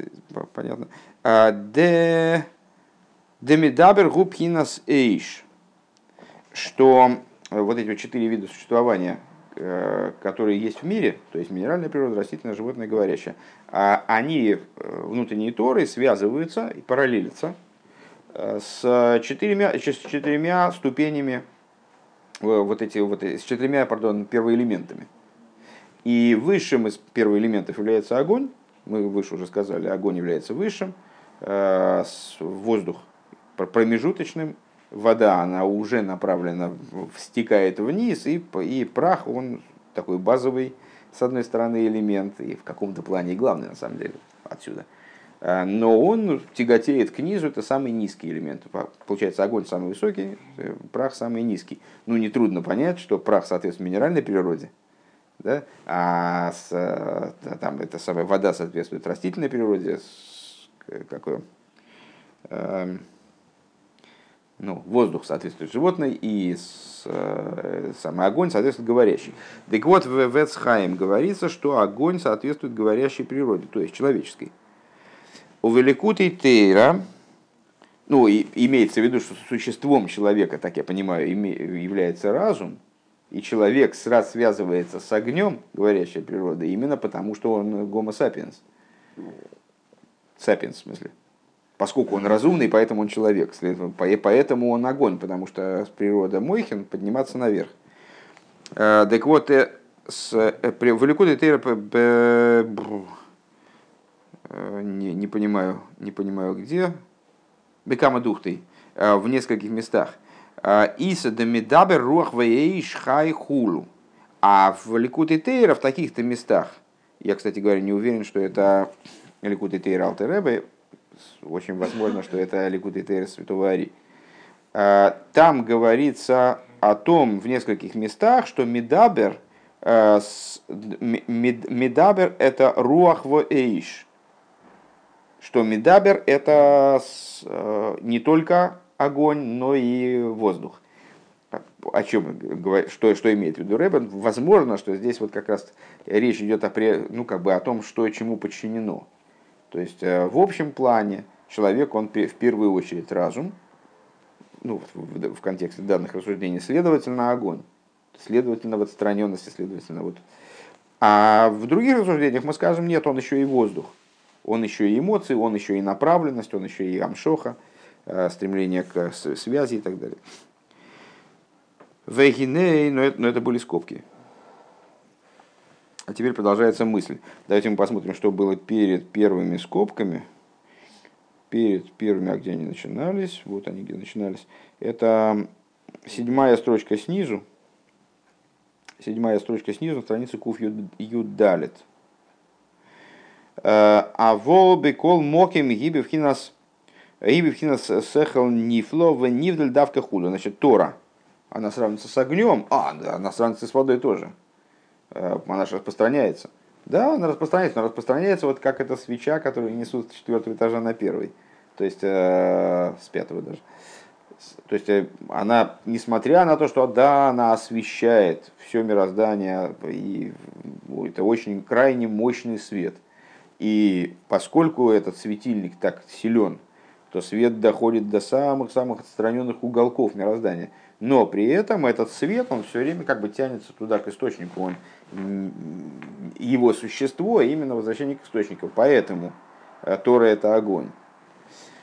понятно. А, де Демидабер губхинас эйш, что вот эти четыре вида существования, э, которые есть в мире, то есть минеральная природа, растительная, животное, говорящее, а они, э, внутренние торы, связываются и параллелятся с четырьмя, с четырьмя ступенями вот эти вот с четырьмя, пардон, первоэлементами. И высшим из первоэлементов является огонь, мы выше уже сказали, огонь является высшим, э, воздух промежуточным, вода, она уже направлена, стекает вниз, и, и прах, он такой базовый, с одной стороны, элемент, и в каком-то плане главный, на самом деле, отсюда. Э, но он тяготеет к низу, это самый низкий элемент. Получается, огонь самый высокий, э, прах самый низкий. Ну, нетрудно понять, что прах соответствует минеральной природе, да? а с, э, там эта самая вода соответствует растительной природе, с, какой, э, ну, воздух соответствует животной, и с, э, самый огонь соответствует говорящей. Так вот, в Вецхайм говорится, что огонь соответствует говорящей природе, то есть человеческой. У Великутой Тейра, ну, и, имеется в виду, что существом человека, так я понимаю, является разум, и человек сразу связывается с огнем, говорящей природы, именно потому, что он гомо сапиенс. Сапиенс, в смысле. Поскольку он разумный, поэтому он человек. Поэтому он огонь, потому что природа Мойхин подниматься наверх. Э, так вот, э, с, в Ликуде Тейра не, не понимаю, не понимаю где, Бекама Духтой, в нескольких местах. Иса да медабер руах веиш хай хулу. А в Ликуте Тейра в таких-то местах, я, кстати говоря, не уверен, что это Ликуте Тейра Алтеребе, очень возможно, что это Ликуте Тейра Святого Ари. Там говорится о том в нескольких местах, что מדבר, מדבר это רוח ואש, что מדבר это не только огонь, но и воздух. О чем что, что имеет в виду Ребе? Возможно, что здесь вот как раз речь идет о, ну, как бы о том, что чему подчинено. То есть э, в общем плане человек, он в первую очередь разум, ну, в, контексте данных рассуждений, следовательно, огонь. Следовательно, в отстраненности, следовательно, вот. А в других рассуждениях мы скажем, нет, он еще и воздух. Он еще и эмоции, он еще и направленность, он еще и амшоха. Э, стремление к связи и так далее. Вегиней, но это были скобки. А теперь продолжается мысль. Давайте мы посмотрим, что было перед первыми скобками. Перед первыми, а где они начинались. Вот они где начинались. Это седьмая строчка снизу. Седьмая строчка снизу, страница Куф Юдалит. Э, а волбе кол моким гибевхинас Ибивхина сехал нифло в нивдаль давка хула. Значит, Тора, она сравнится с огнем, а, да, она сравнится с водой тоже. Э, она же распространяется. Да, она распространяется, но распространяется вот как эта свеча, которую несут с четвертого этажа на первый. То есть э, с пятого даже. То есть э, она, несмотря на то, что да, она освещает все мироздание, и это очень крайне мощный свет. И поскольку этот светильник так силен, то свет доходит до самых-самых отстраненных уголков мироздания. Но при этом этот свет, он все время как бы тянется туда, к источнику. Он, его существо именно возвращение к источнику. Поэтому э, Тора – это огонь.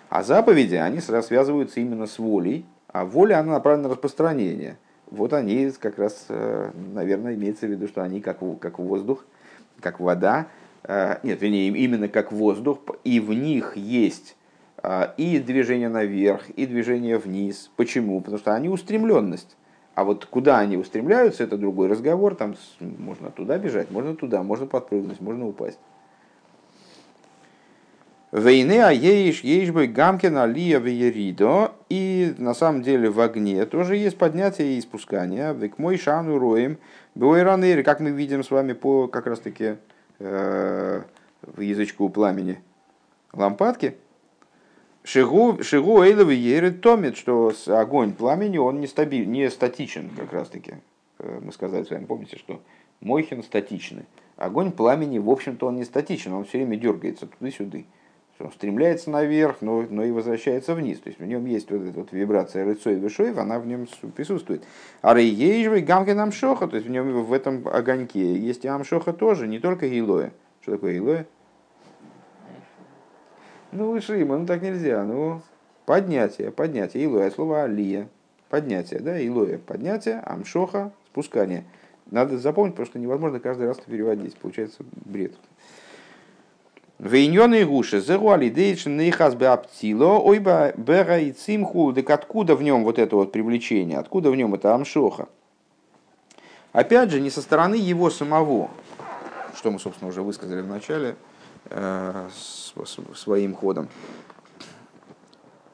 А заповеди, они связываются именно с волей, а воля, она направлена на распространение. Вот они как раз, э, наверное, имеется в виду, что они как, как воздух, как вода, э, нет, вернее, именно как воздух, и в них есть и движение наверх, и движение вниз. Почему? Потому что они устремленность. А вот куда они устремляются, это другой разговор. Там можно туда бежать, можно туда, можно подпрыгнуть, можно упасть. Войны, а еиш, еиш бы гамкин алия вееридо. И на самом деле в огне тоже есть поднятие и спускание. Век мой шану роем. Буэранери, как мы видим с вами по как раз таки э, язычку пламени лампадки. Шигу Эйловый Ерит томит, что огонь пламени, он не, стабиль, не статичен как раз таки. Э, мы сказали с вами, помните, что Мойхин статичный. Огонь пламени, в общем-то, он не статичен, он все время дергается туда-сюда. Он стремляется наверх, но, но и возвращается вниз. То есть в нем есть вот эта вот вибрация рыцой и вышоев, она в нем присутствует. А рейежвый гамкин амшоха, то есть в нем в этом огоньке есть и амшоха тоже, не только гейлоя. Что такое гейлоя? Ну, выше има, ну так нельзя. Ну, поднятие, поднятие. Илоя, слово алия. Поднятие, да, илоя, поднятие, амшоха, спускание. Надо запомнить, потому что невозможно каждый раз переводить. Получается бред. Вейньоны и гуши, зеруали дейшн нейхас беаптило, ойба бера и цимху, так откуда в нем вот это вот привлечение, откуда в нем это амшоха? Опять же, не со стороны его самого, что мы, собственно, уже высказали в начале, своим ходом.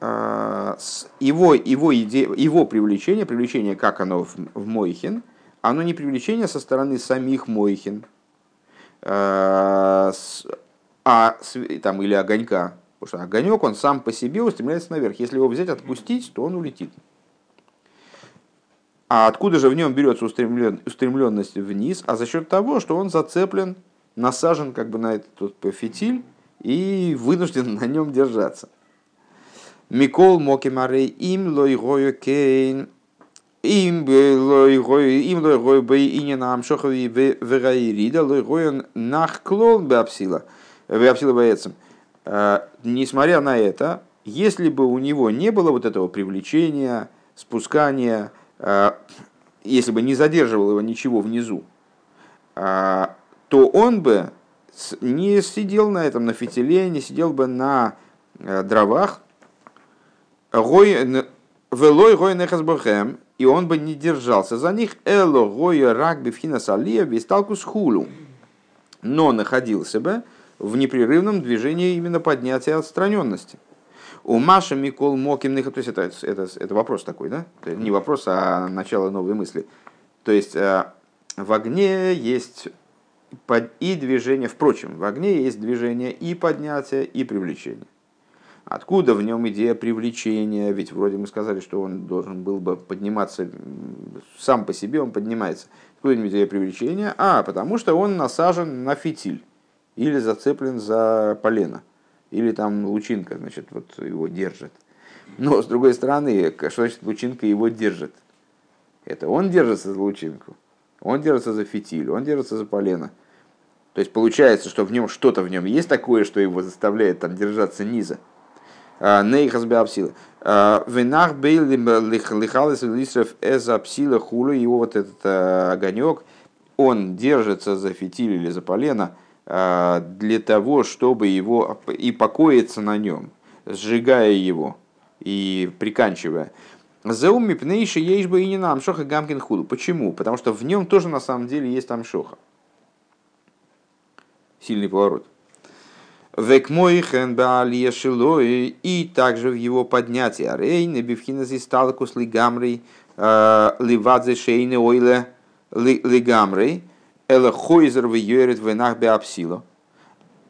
А, его, его, иде, его привлечение, привлечение, как оно в, в Мойхин, оно не привлечение со стороны самих Мойхин, а, а там, или огонька. Потому что огонек, он сам по себе устремляется наверх. Если его взять, отпустить, то он улетит. А откуда же в нем берется устремлен, устремленность вниз? А за счет того, что он зацеплен насажен как бы на этот фитиль и вынужден на нем держаться. Микол Мокимарей им лойгою кейн им лойгою им лойгою бей и не нам шохови вераирида лойгою нахклон беапсила беапсила боецем. Э, несмотря на это, если бы у него не было вот этого привлечения, спускания, э, если бы не задерживал его ничего внизу, то он бы не сидел на этом, на фитиле, не сидел бы на дровах, велой гой нехасбохем, и он бы не держался за них, эло гоя рак бифхина салия висталкус хулу, но находился бы в непрерывном движении именно поднятия отстраненности. У Маши Микол Мокимных, то есть это, это, это вопрос такой, да? Не вопрос, а начало новой мысли. То есть э, в огне есть и движение, впрочем, в огне есть движение и поднятие, и привлечение. Откуда в нем идея привлечения? Ведь вроде мы сказали, что он должен был бы подниматься сам по себе, он поднимается. Откуда идея привлечения? А, потому что он насажен на фитиль или зацеплен за полено, или там лучинка, значит, вот его держит. Но, с другой стороны, что значит лучинка его держит? Это он держится за лучинку, он держится за фитиль, он держится за полено. То есть получается, что в нем что-то в нем есть такое, что его заставляет там держаться низа. А, Нейхас Беапсила. А, Венах бейл лихалис лисров эза псила хулу. Его вот этот а, огонек, он держится за фитиль или за полено для того, чтобы его и покоиться на нем, сжигая его и приканчивая. Зауми пнейши ейш бы и не нам шоха гамкин худу. Почему? Потому что в нем тоже на самом деле есть там шоха. Сильный поворот. Век мой и также в его поднятии. Рейны бифхинас и сталкус лигамрей э, ливадзе шейны ойле лигамрей эла хойзер в йорит венах беапсило.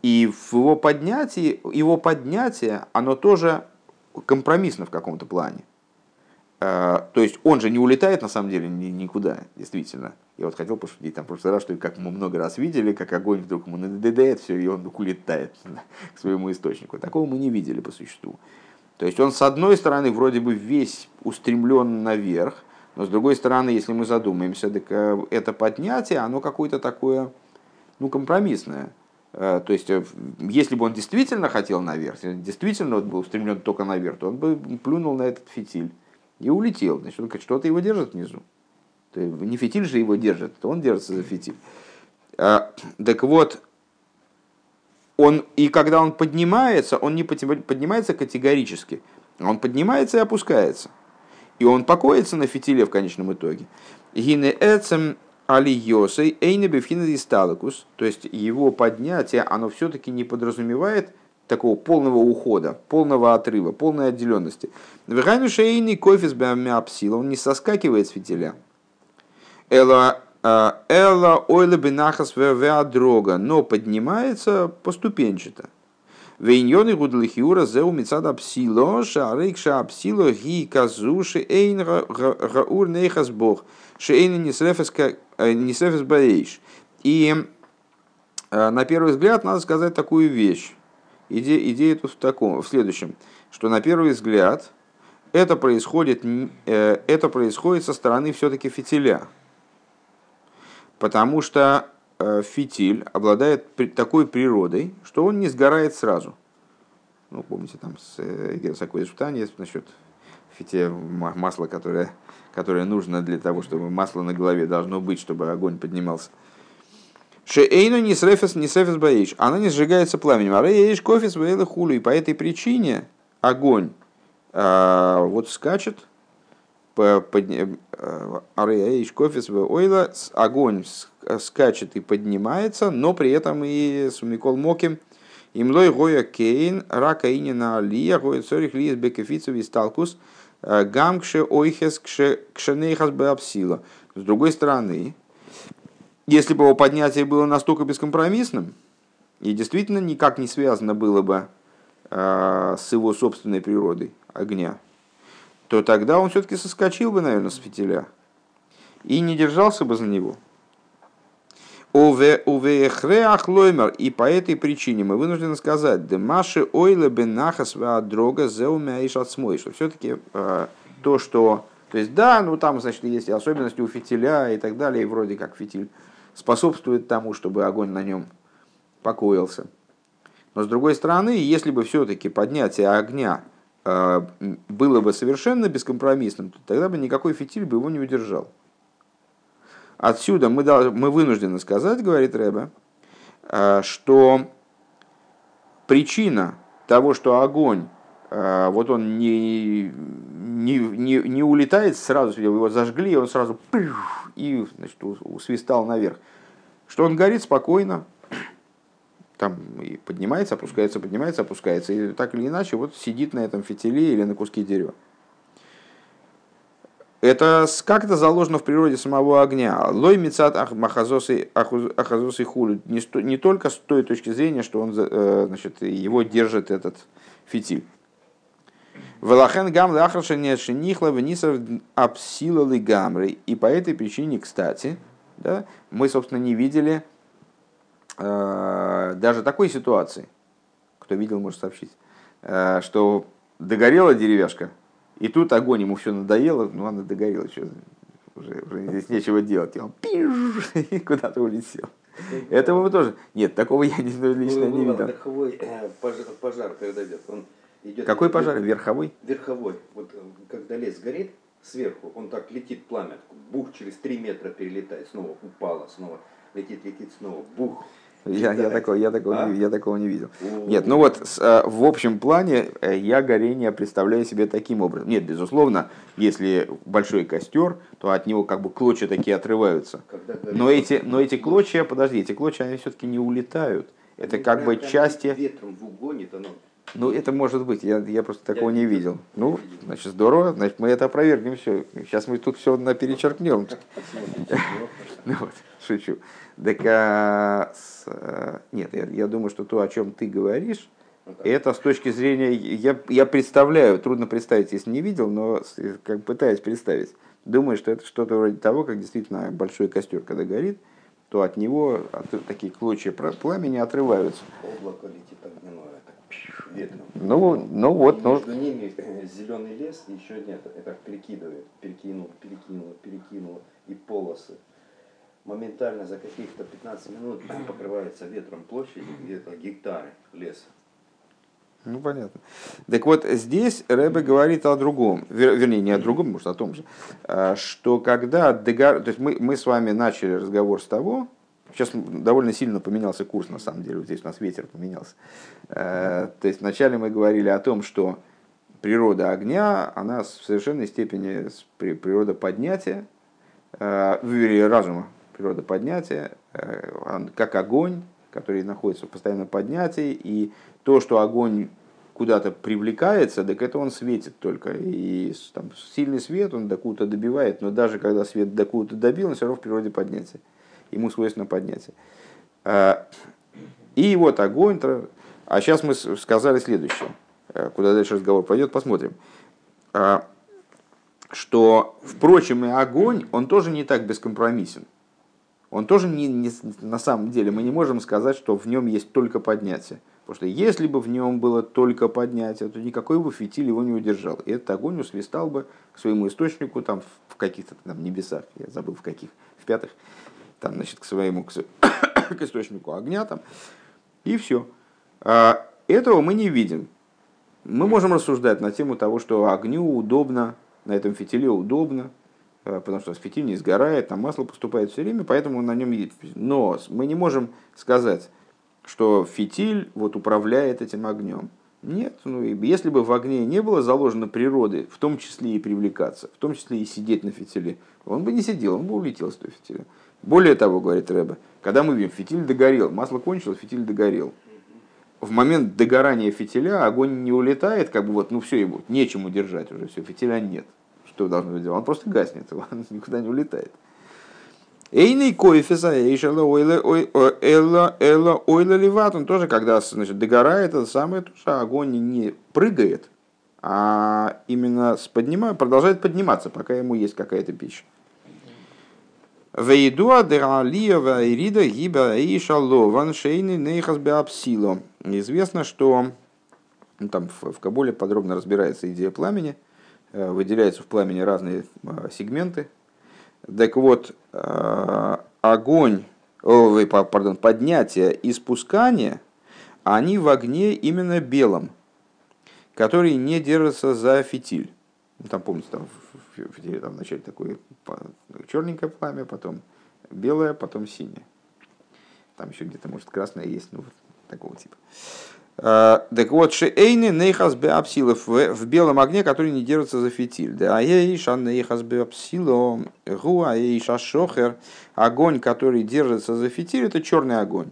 И в его поднятии, его поднятие, оно тоже компромиссно в каком-то плане. Э, то есть он же не улетает на самом деле никуда, действительно. Я вот хотел пошутить там в прошлый раз, что как мы много раз видели, как огонь вдруг ему надоедает, все, и он вдруг улетает к своему источнику. Такого мы не видели по существу. То есть он с одной стороны вроде бы весь устремлен наверх, но с другой стороны, если мы задумаемся, так э, это поднятие, оно какое-то такое, ну, компромиссное. Э, то есть, если бы он действительно хотел наверх, действительно был устремлен только наверх, то он бы плюнул на этот фитиль и улетел. Значит, что-то его держит внизу. То есть, не фитиль же его держит, то он держится за фитиль. А, так вот, он, и когда он поднимается, он не поднимается категорически. Он поднимается и опускается. И он покоится на фитиле в конечном итоге. Гине эцем алиосой эйнебевхина сталакус. То есть его поднятие, оно все-таки не подразумевает такого полного ухода, полного отрыва, полной отделенности. Вегайну шейный кофе с он не соскакивает с фитиля. Эла а, ойла бинахас дрога, но поднимается поступенчато. Вейньоны гудлихиура зеу мицада псило, шарейкша псило ги казуши эйн гаур нейхас бог, шейн несрефес э, баэйш. И э, на первый взгляд надо сказать такую вещь. Идея, идея тут в, таком, в следующем, что на первый взгляд это происходит, э, это происходит со стороны все-таки фитиля. Потому что э, фитиль обладает такой природой, что он не сгорает сразу. Ну, помните, там с такое испытание насчет фите масла, которое, которое нужно для того, чтобы масло на голове должно быть, чтобы огонь поднимался. Шеэйну не срефес, не срефес баиш. Она не сжигается пламенем. А рейш кофе своей хулю. И по этой причине огонь а, вот скачет, Ареяиш кофес ойла, огонь скачет и поднимается, но при этом и сумикол моким, имлой гоя кейн, рака инина алия, гоя цорих лиес бекефицев и сталкус, э, гамкше ойхес кшенейхас беапсила. С другой стороны, если бы его поднятие было настолько бескомпромиссным, и действительно никак не связано было бы э, с его собственной природой огня, то тогда он все-таки соскочил бы, наверное, с фитиля и не держался бы за него. Увехреахлоймер, и по этой причине мы вынуждены сказать, Демаши ойле бенахас дрога зеумяиш отсмой, что все-таки э, то, что... То есть, да, ну там, значит, есть особенности у фитиля и так далее, и вроде как фитиль способствует тому, чтобы огонь на нем покоился. Но с другой стороны, если бы все-таки поднятие огня э, было бы совершенно бескомпромиссным, то тогда бы никакой фитиль бы его не удержал. Отсюда мы, должны, мы вынуждены сказать, говорит Рэбе, э, что причина того, что огонь, э, вот он не, не, не, не улетает сразу, его зажгли, и он сразу и значит, усвистал наверх, что он горит спокойно, там и поднимается, опускается, поднимается, опускается, и так или иначе вот сидит на этом фитиле или на куске дерева. Это как это заложено в природе самого огня. Лой мецат ахазосы хулю. Не, не только с той точки зрения, что он, э, значит, его держит этот фитиль. Велахен гам шинихла венисов апсилали гамры. И по этой причине, кстати, да, мы, собственно, не видели э, даже такой ситуации. Кто видел, может сообщить. Э, что догорела деревяшка, и тут огонь ему все надоело, ну она догорела, что уже, уже здесь нечего делать. И он пиш, и куда-то улетел. Этого мы тоже. Нет, такого я лично не видел.
Верховой э, пожар, когда идет. Он идет
Какой пожар? Верховой?
Верховой. Вот э, когда лес горит, сверху, он так летит пламя, бух через 3 метра перелетает, снова упало, снова летит, летит, снова бух.
Я, я, такого, я, такого, а? не, я такого не видел. Нет, ну вот э, в общем плане э, я горение представляю себе таким образом. Нет, безусловно, если большой костер, то от него как бы клочья такие отрываются. Но эти, но эти клочья, подожди, эти клочья, они все-таки не улетают. Это ну, как бы части...
Ветром в угонит, оно
ну, это может быть, я, я просто такого я не видел. видел. Ну, значит, здорово, значит, мы это опровергнем все. Сейчас мы тут все наперечеркнем. Ну вот, шучу. Так, а, с, а, нет, я, я думаю, что то, о чем ты говоришь, ну это с точки зрения, я, я представляю, трудно представить, если не видел, но как пытаюсь представить. Думаю, что это что-то вроде того, как действительно большой костер, когда горит, то от него от, такие клочья пламени отрываются.
Облако летит огненное,
Ну, ну вот.
ну... Между ними зеленый лес еще нет, это перекидывает, перекинул, перекинул, перекинул и полосы моментально за каких-то 15 минут покрывается ветром площади, где-то гектары леса.
Ну, понятно. Так вот, здесь Рэбе говорит о другом, вер, вернее, не о другом, может, о том же, а, что когда догор... То есть мы, мы с вами начали разговор с того, сейчас довольно сильно поменялся курс, на самом деле, вот здесь у нас ветер поменялся. А, то есть вначале мы говорили о том, что природа огня, она в совершенной степени природа поднятия, а, разума, природа поднятия, э, как огонь, который находится в постоянном поднятии, и то, что огонь куда-то привлекается, так это он светит только. И там, сильный свет он до куда-то добивает, но даже когда свет до куда-то добил, он все равно в природе поднятия. Ему свойственно поднятие. А, и вот огонь. А сейчас мы сказали следующее. Э, куда дальше разговор пойдет, посмотрим. А, что, впрочем, и огонь, он тоже не так бескомпромиссен он тоже не, не, на самом деле мы не можем сказать, что в нем есть только поднятие. Потому что если бы в нем было только поднятие, то никакой бы фитиль его не удержал. И этот огонь усвистал бы к своему источнику там, в каких-то там небесах, я забыл в каких, в пятых, там, значит, к своему, к, к источнику огня там, и все. А этого мы не видим. Мы можем рассуждать на тему того, что огню удобно, на этом фитиле удобно, Э, потому что фитиль не сгорает, там масло поступает все время, поэтому на нем едет. Но мы не можем сказать, что фитиль вот управляет этим огнем. Нет, ну если бы в огне не было заложено природы, в том числе и привлекаться, в том числе и сидеть на фитиле, он бы не сидел, он бы улетел с той фитиля. Более того, говорит Рэба, когда мы видим, фитиль догорел, масло кончилось, фитиль догорел. В момент догорания фитиля огонь не улетает, как бы вот, ну все, его нечему держать уже, все, фитиля нет что должно быть делать? Он просто гаснет, он никуда не улетает. Эйный коэфиса эйшела ойла ойла ливат, он тоже, когда значит, догорает, это самое, что огонь не прыгает, а именно поднимает, продолжает подниматься, пока ему есть какая-то пища. Вейдуа дералиева ирида гиба эйшало ваншейны нейхас беапсило. Известно, что ну, там в, в Кабуле подробно разбирается идея пламени – Э, выделяются в пламени разные э, сегменты. Так вот, э, огонь, о, пардон, поднятие и спускание, они в огне именно белом, который не держится за фитиль. Ну, там, помните, там в фитиле там вначале такое черненькое пламя, потом белое, потом синее. Там еще где-то, может, красное есть, ну, вот такого типа. Э, так вот, шейны нейхас беапсилов в белом огне, который не держится за фитиль. Да ейша нейхас беапсило гуа ейша шохер. Огонь, который держится за фитиль, это черный огонь.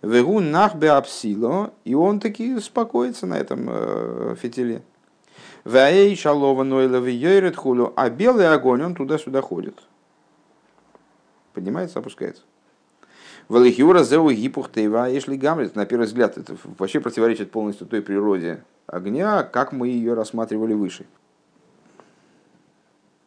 Вегу нах беапсило, и он таки спокоится на этом э, фитиле. Ваэй шалова нойла хулю, а белый огонь, он туда-сюда ходит. Поднимается, опускается. Валихиура зеу гипух тейва, если гамлет, на первый взгляд, это вообще противоречит полностью той природе огня, как мы ее рассматривали выше.